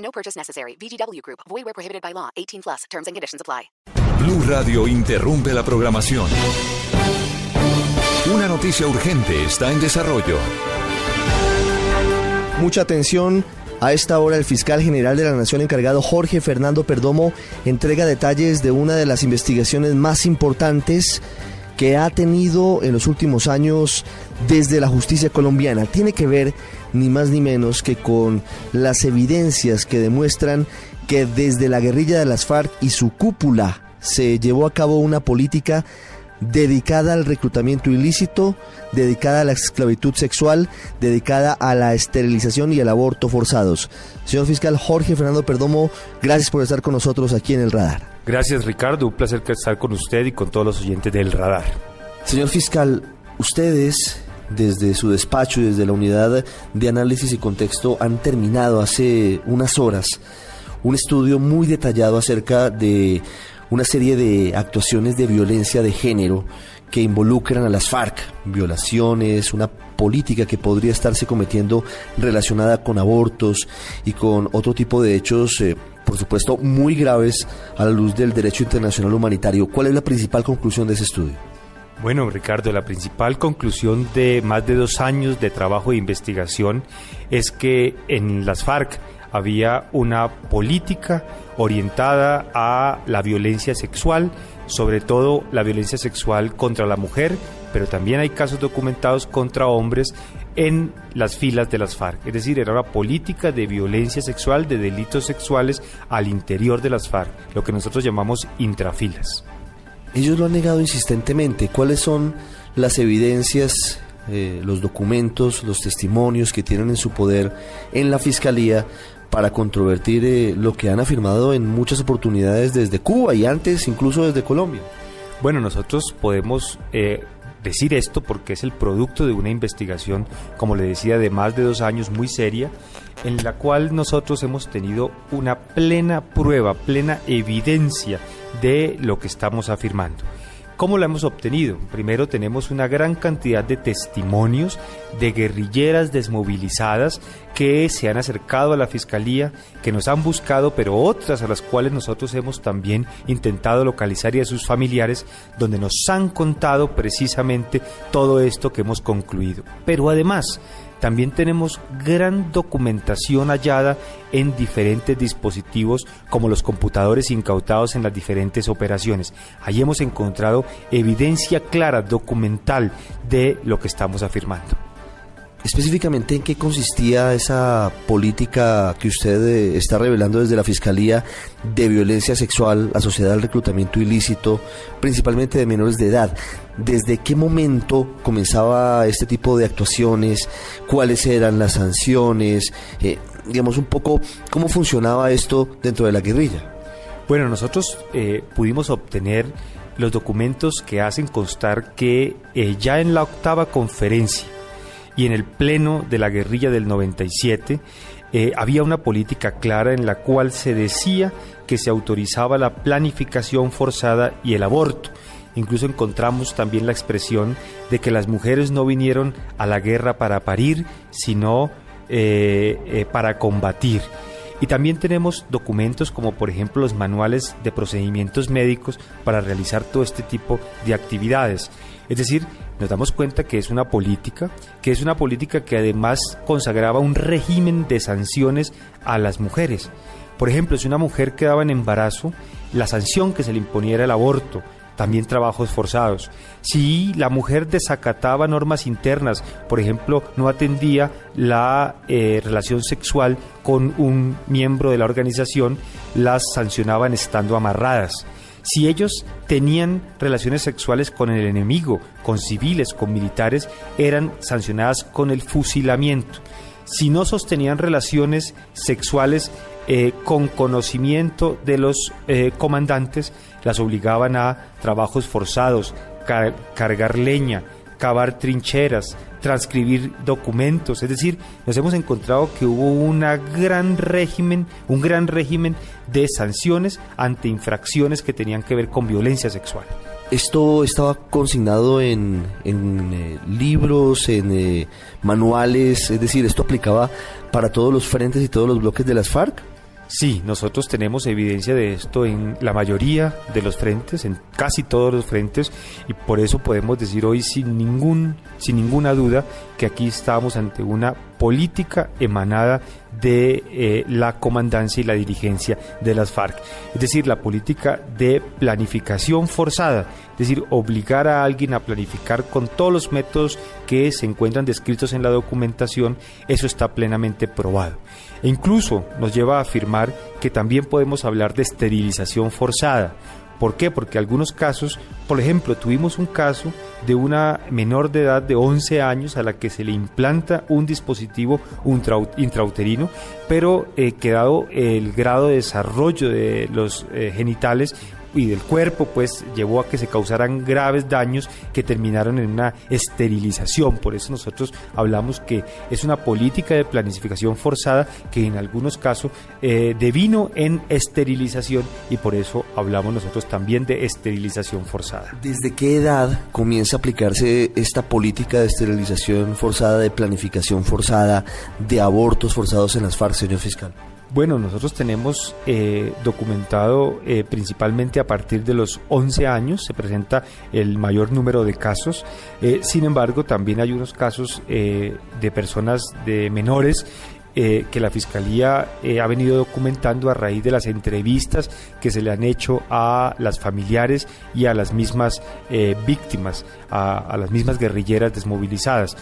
No purchase necessary. VGW Group. Void where prohibited by law. 18 plus. Terms and conditions apply. Blue Radio interrumpe la programación. Una noticia urgente está en desarrollo. Mucha atención. A esta hora el fiscal general de la Nación encargado Jorge Fernando Perdomo entrega detalles de una de las investigaciones más importantes que ha tenido en los últimos años desde la justicia colombiana. Tiene que ver ni más ni menos que con las evidencias que demuestran que desde la guerrilla de las FARC y su cúpula se llevó a cabo una política dedicada al reclutamiento ilícito, dedicada a la esclavitud sexual, dedicada a la esterilización y al aborto forzados. Señor fiscal Jorge Fernando Perdomo, gracias por estar con nosotros aquí en el radar. Gracias Ricardo, un placer estar con usted y con todos los oyentes del radar. Señor fiscal, ustedes desde su despacho y desde la unidad de análisis y contexto han terminado hace unas horas un estudio muy detallado acerca de una serie de actuaciones de violencia de género que involucran a las FARC, violaciones, una política que podría estarse cometiendo relacionada con abortos y con otro tipo de hechos, eh, por supuesto, muy graves a la luz del derecho internacional humanitario. ¿Cuál es la principal conclusión de ese estudio? Bueno, Ricardo, la principal conclusión de más de dos años de trabajo e investigación es que en las FARC había una política orientada a la violencia sexual, sobre todo la violencia sexual contra la mujer, pero también hay casos documentados contra hombres en las filas de las FARC. Es decir, era una política de violencia sexual, de delitos sexuales al interior de las FARC, lo que nosotros llamamos intrafilas. Ellos lo han negado insistentemente. ¿Cuáles son las evidencias, eh, los documentos, los testimonios que tienen en su poder en la Fiscalía para controvertir eh, lo que han afirmado en muchas oportunidades desde Cuba y antes incluso desde Colombia? Bueno, nosotros podemos eh, decir esto porque es el producto de una investigación, como le decía, de más de dos años muy seria, en la cual nosotros hemos tenido una plena prueba, plena evidencia de lo que estamos afirmando. ¿Cómo lo hemos obtenido? Primero tenemos una gran cantidad de testimonios de guerrilleras desmovilizadas que se han acercado a la fiscalía, que nos han buscado, pero otras a las cuales nosotros hemos también intentado localizar y a sus familiares, donde nos han contado precisamente todo esto que hemos concluido. Pero además, también tenemos gran documentación hallada en diferentes dispositivos como los computadores incautados en las diferentes operaciones. Allí hemos encontrado evidencia clara, documental de lo que estamos afirmando. Específicamente, ¿en qué consistía esa política que usted eh, está revelando desde la Fiscalía de violencia sexual asociada al reclutamiento ilícito, principalmente de menores de edad? ¿Desde qué momento comenzaba este tipo de actuaciones? ¿Cuáles eran las sanciones? Eh, digamos un poco, ¿cómo funcionaba esto dentro de la guerrilla? Bueno, nosotros eh, pudimos obtener los documentos que hacen constar que ya en la octava conferencia, y en el pleno de la guerrilla del 97 eh, había una política clara en la cual se decía que se autorizaba la planificación forzada y el aborto. Incluso encontramos también la expresión de que las mujeres no vinieron a la guerra para parir, sino eh, eh, para combatir. Y también tenemos documentos como por ejemplo los manuales de procedimientos médicos para realizar todo este tipo de actividades. Es decir, nos damos cuenta que es una política, que es una política que además consagraba un régimen de sanciones a las mujeres. Por ejemplo, si una mujer quedaba en embarazo, la sanción que se le imponía era el aborto, también trabajos forzados. Si la mujer desacataba normas internas, por ejemplo, no atendía la eh, relación sexual con un miembro de la organización, las sancionaban estando amarradas. Si ellos tenían relaciones sexuales con el enemigo, con civiles, con militares, eran sancionadas con el fusilamiento. Si no sostenían relaciones sexuales eh, con conocimiento de los eh, comandantes, las obligaban a trabajos forzados, car- cargar leña, cavar trincheras, transcribir documentos. Es decir, nos hemos encontrado que hubo una gran régimen, un gran régimen de sanciones ante infracciones que tenían que ver con violencia sexual. Esto estaba consignado en, en, eh, libros, en eh, manuales, es decir, esto aplicaba para todos los frentes y todos los bloques de las FARC. Sí, nosotros tenemos evidencia de esto en la mayoría de los frentes, en casi todos los frentes, y por eso podemos decir hoy sin ningún, sin ninguna duda que aquí estamos ante una política emanada de eh, la comandancia y la dirigencia de las FARC. Es decir, la política de planificación forzada, es decir, obligar a alguien a planificar con todos los métodos que se encuentran descritos en la documentación, eso está plenamente probado. E incluso nos lleva a afirmar que también podemos hablar de esterilización forzada. ¿Por qué? Porque algunos casos, por ejemplo, tuvimos un caso de una menor de edad de 11 años a la que se le implanta un dispositivo intrau- intrauterino, pero eh, que dado el grado de desarrollo de los eh, genitales y del cuerpo, pues llevó a que se causaran graves daños que terminaron en una esterilización. Por eso nosotros hablamos que es una política de planificación forzada que en algunos casos eh, devino en esterilización y por eso hablamos nosotros también de esterilización forzada. ¿Desde qué edad comienza a aplicarse esta política de esterilización forzada, de planificación forzada, de abortos forzados en las FARC, señor fiscal? Bueno, nosotros tenemos eh, documentado eh, principalmente a partir de los 11 años, se presenta el mayor número de casos. Eh, sin embargo, también hay unos casos eh, de personas de menores eh, que la Fiscalía eh, ha venido documentando a raíz de las entrevistas que se le han hecho a las familiares y a las mismas eh, víctimas, a, a las mismas guerrilleras desmovilizadas.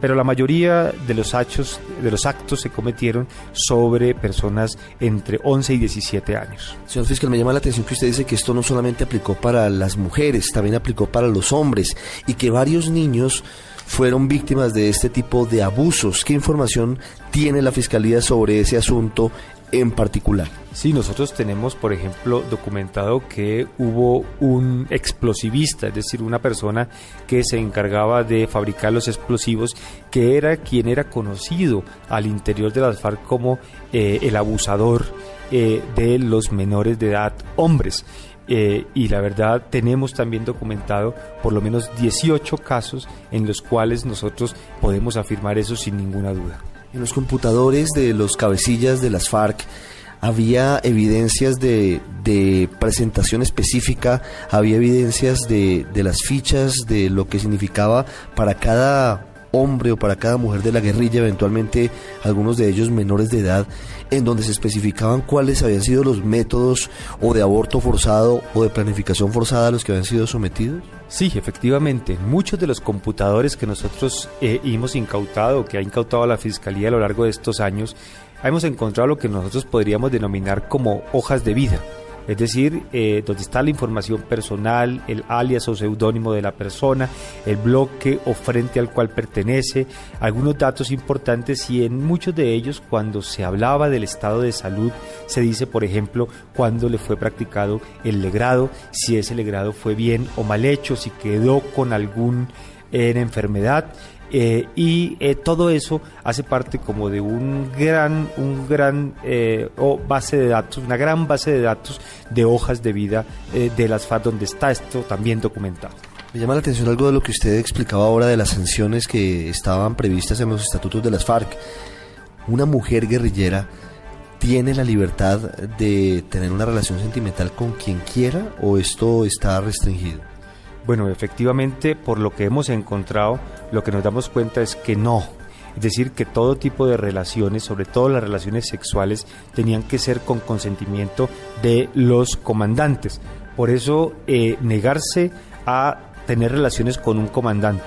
Pero la mayoría de los, hechos, de los actos se cometieron sobre personas entre 11 y 17 años. Señor fiscal, me llama la atención que usted dice que esto no solamente aplicó para las mujeres, también aplicó para los hombres y que varios niños fueron víctimas de este tipo de abusos. ¿Qué información tiene la Fiscalía sobre ese asunto en particular? Sí, nosotros tenemos, por ejemplo, documentado que hubo un explosivista, es decir, una persona que se encargaba de fabricar los explosivos, que era quien era conocido al interior de las FARC como eh, el abusador eh, de los menores de edad hombres. Eh, y la verdad tenemos también documentado por lo menos 18 casos en los cuales nosotros podemos afirmar eso sin ninguna duda. En los computadores de los cabecillas de las FARC había evidencias de, presentación específica, había evidencias de, de las fichas, de lo que significaba para cada hombre o para cada mujer de la guerrilla, eventualmente algunos de ellos menores de edad, en donde se especificaban cuáles habían sido los métodos o de aborto forzado o de planificación forzada a los que habían sido sometidos? Sí, efectivamente, muchos de los computadores que nosotros eh, hemos incautado, que ha incautado la Fiscalía a lo largo de estos años, hemos encontrado lo que nosotros podríamos denominar como hojas de vida. Es decir, eh, donde está la información personal, el alias o seudónimo de la persona, el bloque o frente al cual pertenece, algunos datos importantes y en muchos de ellos cuando se hablaba del estado de salud se dice, por ejemplo, cuándo le fue practicado el legrado, si ese legrado fue bien o mal hecho, si quedó con alguna enfermedad. Eh, y eh, todo eso hace parte como de un gran, un gran eh, o base de datos, una gran base de datos de hojas de vida de las FARC donde está esto también documentado. Me llama la atención algo de lo que usted explicaba ahora de las sanciones que estaban previstas en los estatutos de las FARC. Una mujer guerrillera tiene la libertad de tener una relación sentimental con quien quiera o esto está restringido? Bueno, efectivamente, por lo que hemos encontrado, lo que nos damos cuenta es que no. Es decir, que todo tipo de relaciones, sobre todo las relaciones sexuales, tenían que ser con consentimiento de los comandantes. Por eso, eh, negarse a tener relaciones con un comandante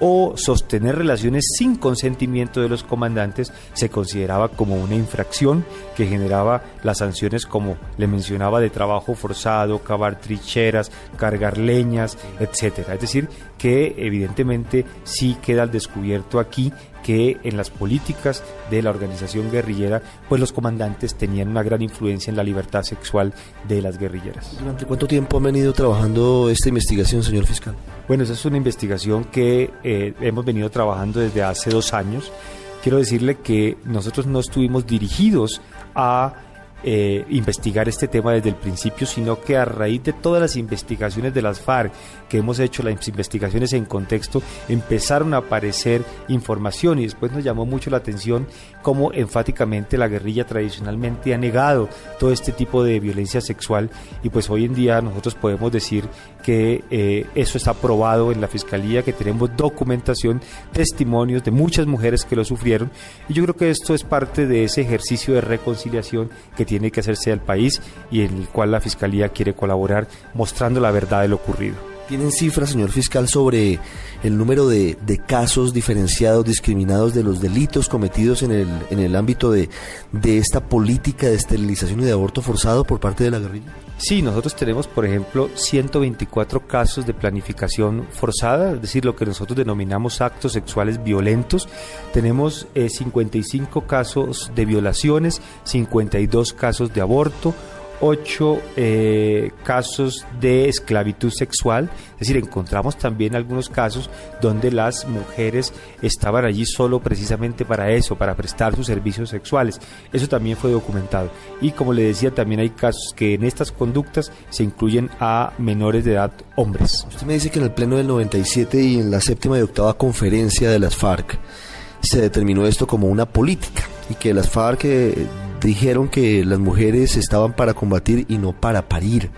o sostener relaciones sin consentimiento de los comandantes se consideraba como una infracción que generaba las sanciones como le mencionaba de trabajo forzado, cavar trincheras, cargar leñas, etcétera. Es decir, que evidentemente sí queda al descubierto aquí que en las políticas de la organización guerrillera, pues los comandantes tenían una gran influencia en la libertad sexual de las guerrilleras. ¿Durante cuánto tiempo han venido trabajando esta investigación, señor fiscal? Bueno, esa es una investigación que eh, hemos venido trabajando desde hace dos años. Quiero decirle que nosotros no estuvimos dirigidos a eh, investigar este tema desde el principio, sino que a raíz de todas las investigaciones de las FARC que hemos hecho, las investigaciones en contexto, empezaron a aparecer información y después nos llamó mucho la atención cómo enfáticamente la guerrilla tradicionalmente ha negado todo este tipo de violencia sexual y pues hoy en día nosotros podemos decir que eh, eso está probado en la fiscalía, que tenemos documentación, testimonios de muchas mujeres que lo sufrieron y yo creo que esto es parte de ese ejercicio de reconciliación que tiene que hacerse al país y en el cual la Fiscalía quiere colaborar mostrando la verdad de lo ocurrido. ¿Tienen cifras, señor fiscal, sobre el número de, de, casos diferenciados, discriminados de los delitos cometidos en el, en el ámbito de, de esta política de esterilización y de aborto forzado por parte de la guerrilla? Sí, nosotros tenemos, por ejemplo, 124 casos de planificación forzada, es decir, lo que nosotros denominamos actos sexuales violentos. Tenemos eh, 55 casos de violaciones, 52 casos de aborto, ocho eh, casos de esclavitud sexual, es decir, encontramos también algunos casos donde las mujeres estaban allí solo precisamente para eso, para prestar sus servicios sexuales. Eso también fue documentado. Y como le decía, también hay casos que en estas conductas se incluyen a menores de edad hombres. Usted me dice que en el pleno del 97 y en la séptima y octava conferencia de las FARC se determinó esto como una política y que las FARC eh, dijeron que las mujeres estaban para combatir y no para parir.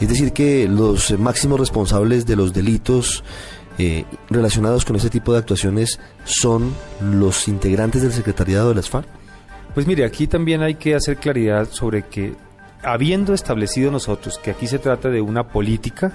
Es decir, que los máximos responsables de los delitos eh, relacionados con este tipo de actuaciones son los integrantes del secretariado de las FARC. Pues mire, aquí también hay que hacer claridad sobre que, habiendo establecido nosotros que aquí se trata de una política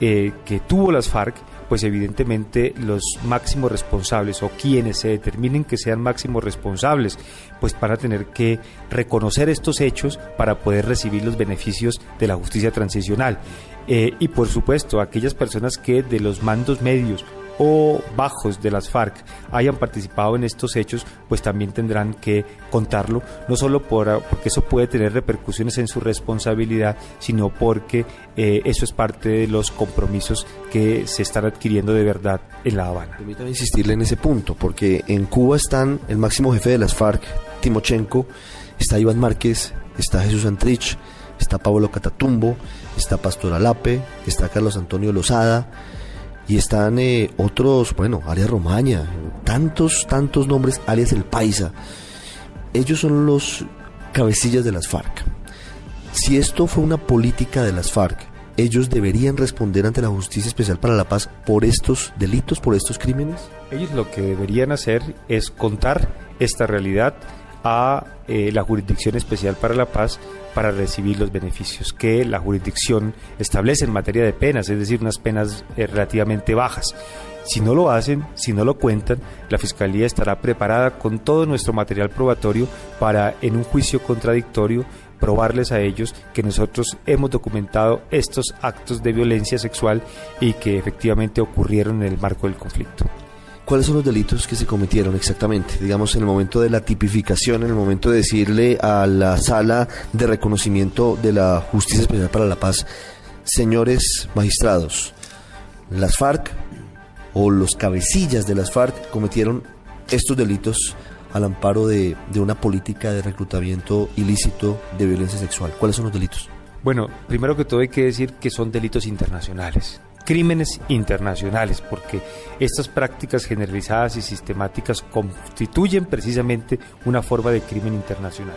eh, que tuvo las FARC, pues evidentemente los máximos responsables o quienes se determinen que sean máximos responsables, pues van a tener que reconocer estos hechos para poder recibir los beneficios de la justicia transicional. Eh, y por supuesto, aquellas personas que de los mandos medios o bajos de las FARC hayan participado en estos hechos, pues también tendrán que contarlo, no solo por, porque eso puede tener repercusiones en su responsabilidad, sino porque eh, eso es parte de los compromisos que se están adquiriendo de verdad en La Habana. Permítame insistirle en ese punto, porque en Cuba están el máximo jefe de las FARC, Timochenko, está Iván Márquez, está Jesús Antrich, está Pablo Catatumbo, está Pastor Alape, está Carlos Antonio Lozada, y están eh, otros, bueno, Arias Romaña, tantos, tantos nombres, alias el Paisa. Ellos son los cabecillas de las FARC. Si esto fue una política de las FARC, ellos deberían responder ante la Justicia Especial para la Paz por estos delitos, por estos crímenes. Ellos lo que deberían hacer es contar esta realidad a eh, la Jurisdicción Especial para la Paz para recibir los beneficios que la jurisdicción establece en materia de penas, es decir, unas penas eh, relativamente bajas. Si no lo hacen, si no lo cuentan, la Fiscalía estará preparada con todo nuestro material probatorio para, en un juicio contradictorio, probarles a ellos que nosotros hemos documentado estos actos de violencia sexual y que efectivamente ocurrieron en el marco del conflicto. ¿Cuáles son los delitos que se cometieron exactamente? Digamos, en el momento de la tipificación, en el momento de decirle a la sala de reconocimiento de la Justicia Especial para la Paz, señores magistrados, las FARC o los cabecillas de las FARC cometieron estos delitos al amparo de, una política de reclutamiento ilícito de violencia sexual. ¿Cuáles son los delitos? Bueno, primero que todo hay que decir que son delitos internacionales crímenes internacionales, porque estas prácticas generalizadas y sistemáticas constituyen precisamente una forma de crimen internacional.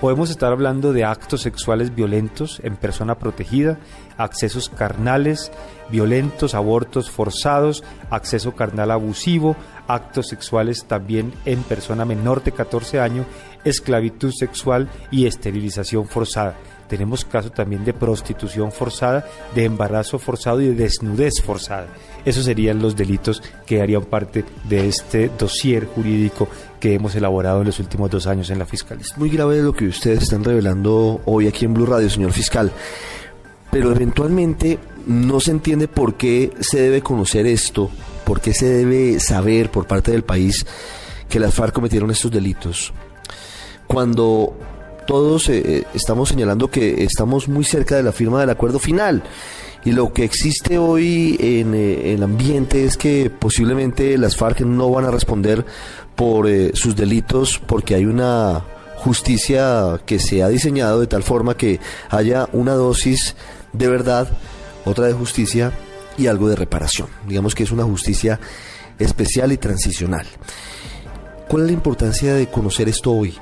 Podemos estar hablando de actos sexuales violentos en persona protegida, accesos carnales violentos, abortos forzados, acceso carnal abusivo, actos sexuales también en persona menor de 14 años, esclavitud sexual y esterilización forzada tenemos casos también de prostitución forzada, de embarazo forzado y de desnudez forzada. Esos serían los delitos que harían parte de este dossier jurídico que hemos elaborado en los últimos dos años en la Fiscalía. Muy grave lo que ustedes están revelando hoy aquí en Blue Radio, señor fiscal. Pero eventualmente no se entiende por qué se debe conocer esto ¿Por qué se debe saber por parte del país que las FARC cometieron estos delitos? Cuando todos eh, estamos señalando que estamos muy cerca de la firma del acuerdo final. Y lo que existe hoy en eh, el ambiente es que posiblemente las FARC no van a responder por eh, sus delitos porque hay una justicia que se ha diseñado de tal forma que haya una dosis de verdad, otra de justicia y algo de reparación. Digamos que es una justicia especial y transicional. ¿Cuál es la importancia de conocer esto hoy?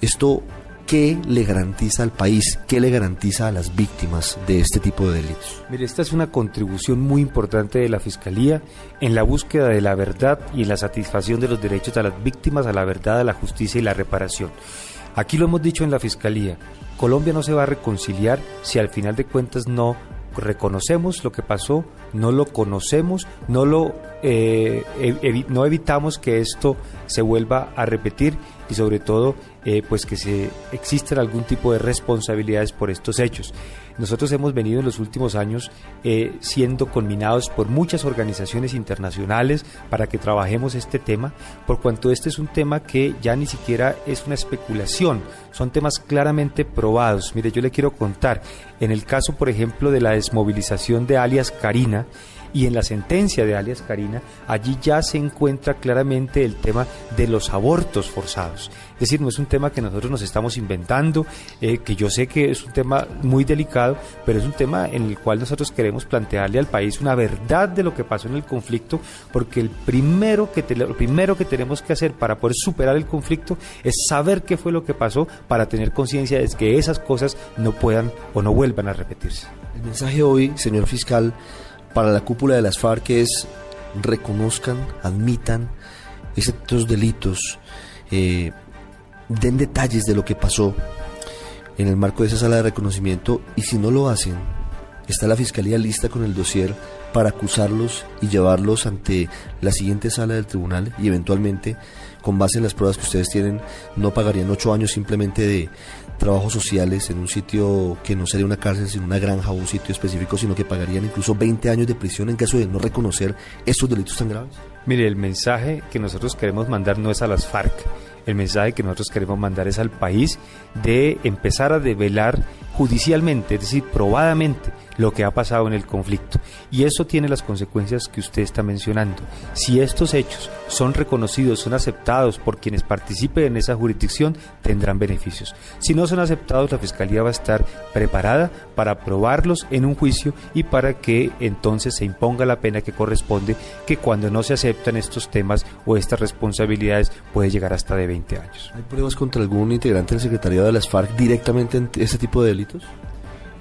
Esto ¿qué le garantiza al país? ¿Qué le garantiza a las víctimas de este tipo de delitos? Mire, esta es una contribución muy importante de la Fiscalía en la búsqueda de la verdad y en la satisfacción de los derechos de las víctimas, a la verdad, a la justicia y la reparación. Aquí lo hemos dicho en la Fiscalía, Colombia no se va a reconciliar si al final de cuentas no reconocemos lo que pasó, no lo conocemos, no lo eh, no evitamos que esto se vuelva a repetir y sobre todo eh, pues que se existen algún tipo de responsabilidades por estos hechos. Nosotros hemos venido en los últimos años eh, siendo conminados por muchas organizaciones internacionales para que trabajemos este tema, por cuanto este es un tema que ya ni siquiera es una especulación, son temas claramente probados. Mire, yo le quiero contar, en el caso, por ejemplo, de la desmovilización de alias Karina, y en la sentencia de alias Karina, allí ya se encuentra claramente el tema de los abortos forzados. Es decir, no es un tema que nosotros nos estamos inventando, eh, que yo sé que es un tema muy delicado, pero es un tema en el cual nosotros queremos plantearle al país una verdad de lo que pasó en el conflicto, porque el primero que lo primero que tenemos que hacer para poder superar el conflicto es saber qué fue lo que pasó para tener conciencia de que esas cosas no puedan o no vuelvan a repetirse. El mensaje hoy, señor fiscal, para la cúpula de las FARC es reconozcan, admitan estos delitos, eh, den detalles de lo que pasó en el marco de esa sala de reconocimiento y si no lo hacen, está la fiscalía lista con el dossier para acusarlos y llevarlos ante la siguiente sala del tribunal y eventualmente, con base en las pruebas que ustedes tienen, no pagarían ocho años simplemente de, trabajos sociales en un sitio que no sería una cárcel, sino una granja o un sitio específico, sino que pagarían incluso 20 años de prisión en caso de no reconocer estos delitos tan graves? Mire, el mensaje que nosotros queremos mandar no es a las FARC, el mensaje que nosotros queremos mandar es al país de empezar a develar judicialmente, es decir, probadamente, lo que ha pasado en el conflicto. Y eso tiene las consecuencias que usted está mencionando. Si estos hechos son reconocidos, son aceptados por quienes participen en esa jurisdicción, tendrán beneficios. Si no son aceptados, la Fiscalía va a estar preparada para aprobarlos en un juicio y para que entonces se imponga la pena que corresponde, que cuando no se aceptan estos temas o estas responsabilidades puede llegar hasta de 20 años. ¿Hay pruebas contra algún integrante del secretariado de las FARC directamente en este tipo de delitos?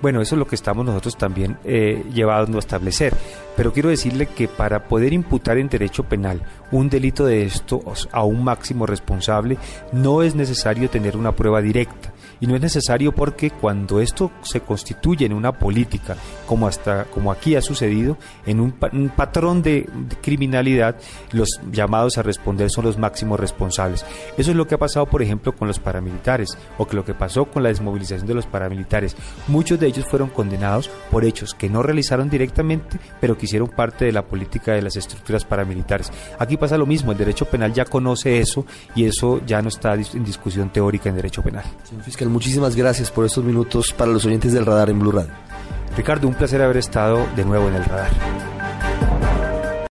Bueno, eso es lo que estamos nosotros también eh, llevados a establecer. Pero quiero decirle que para poder imputar en derecho penal un delito de esto a un máximo responsable, no es necesario tener una prueba directa y no es necesario porque cuando esto se constituye en una política, como hasta como aquí ha sucedido, en un, patrón de, criminalidad, los llamados a responder son los máximos responsables. Eso es lo que ha pasado, por ejemplo, con los paramilitares o que lo que pasó con la desmovilización de los paramilitares. Muchos de ellos fueron condenados por hechos que no realizaron directamente, pero que hicieron parte de la política de las estructuras paramilitares. Aquí pasa lo mismo, el derecho penal ya conoce eso y eso ya no está en discusión teórica en derecho penal muchísimas gracias por estos minutos para los oyentes del radar en Blue Radio. Ricardo, un placer haber estado de nuevo en el radar.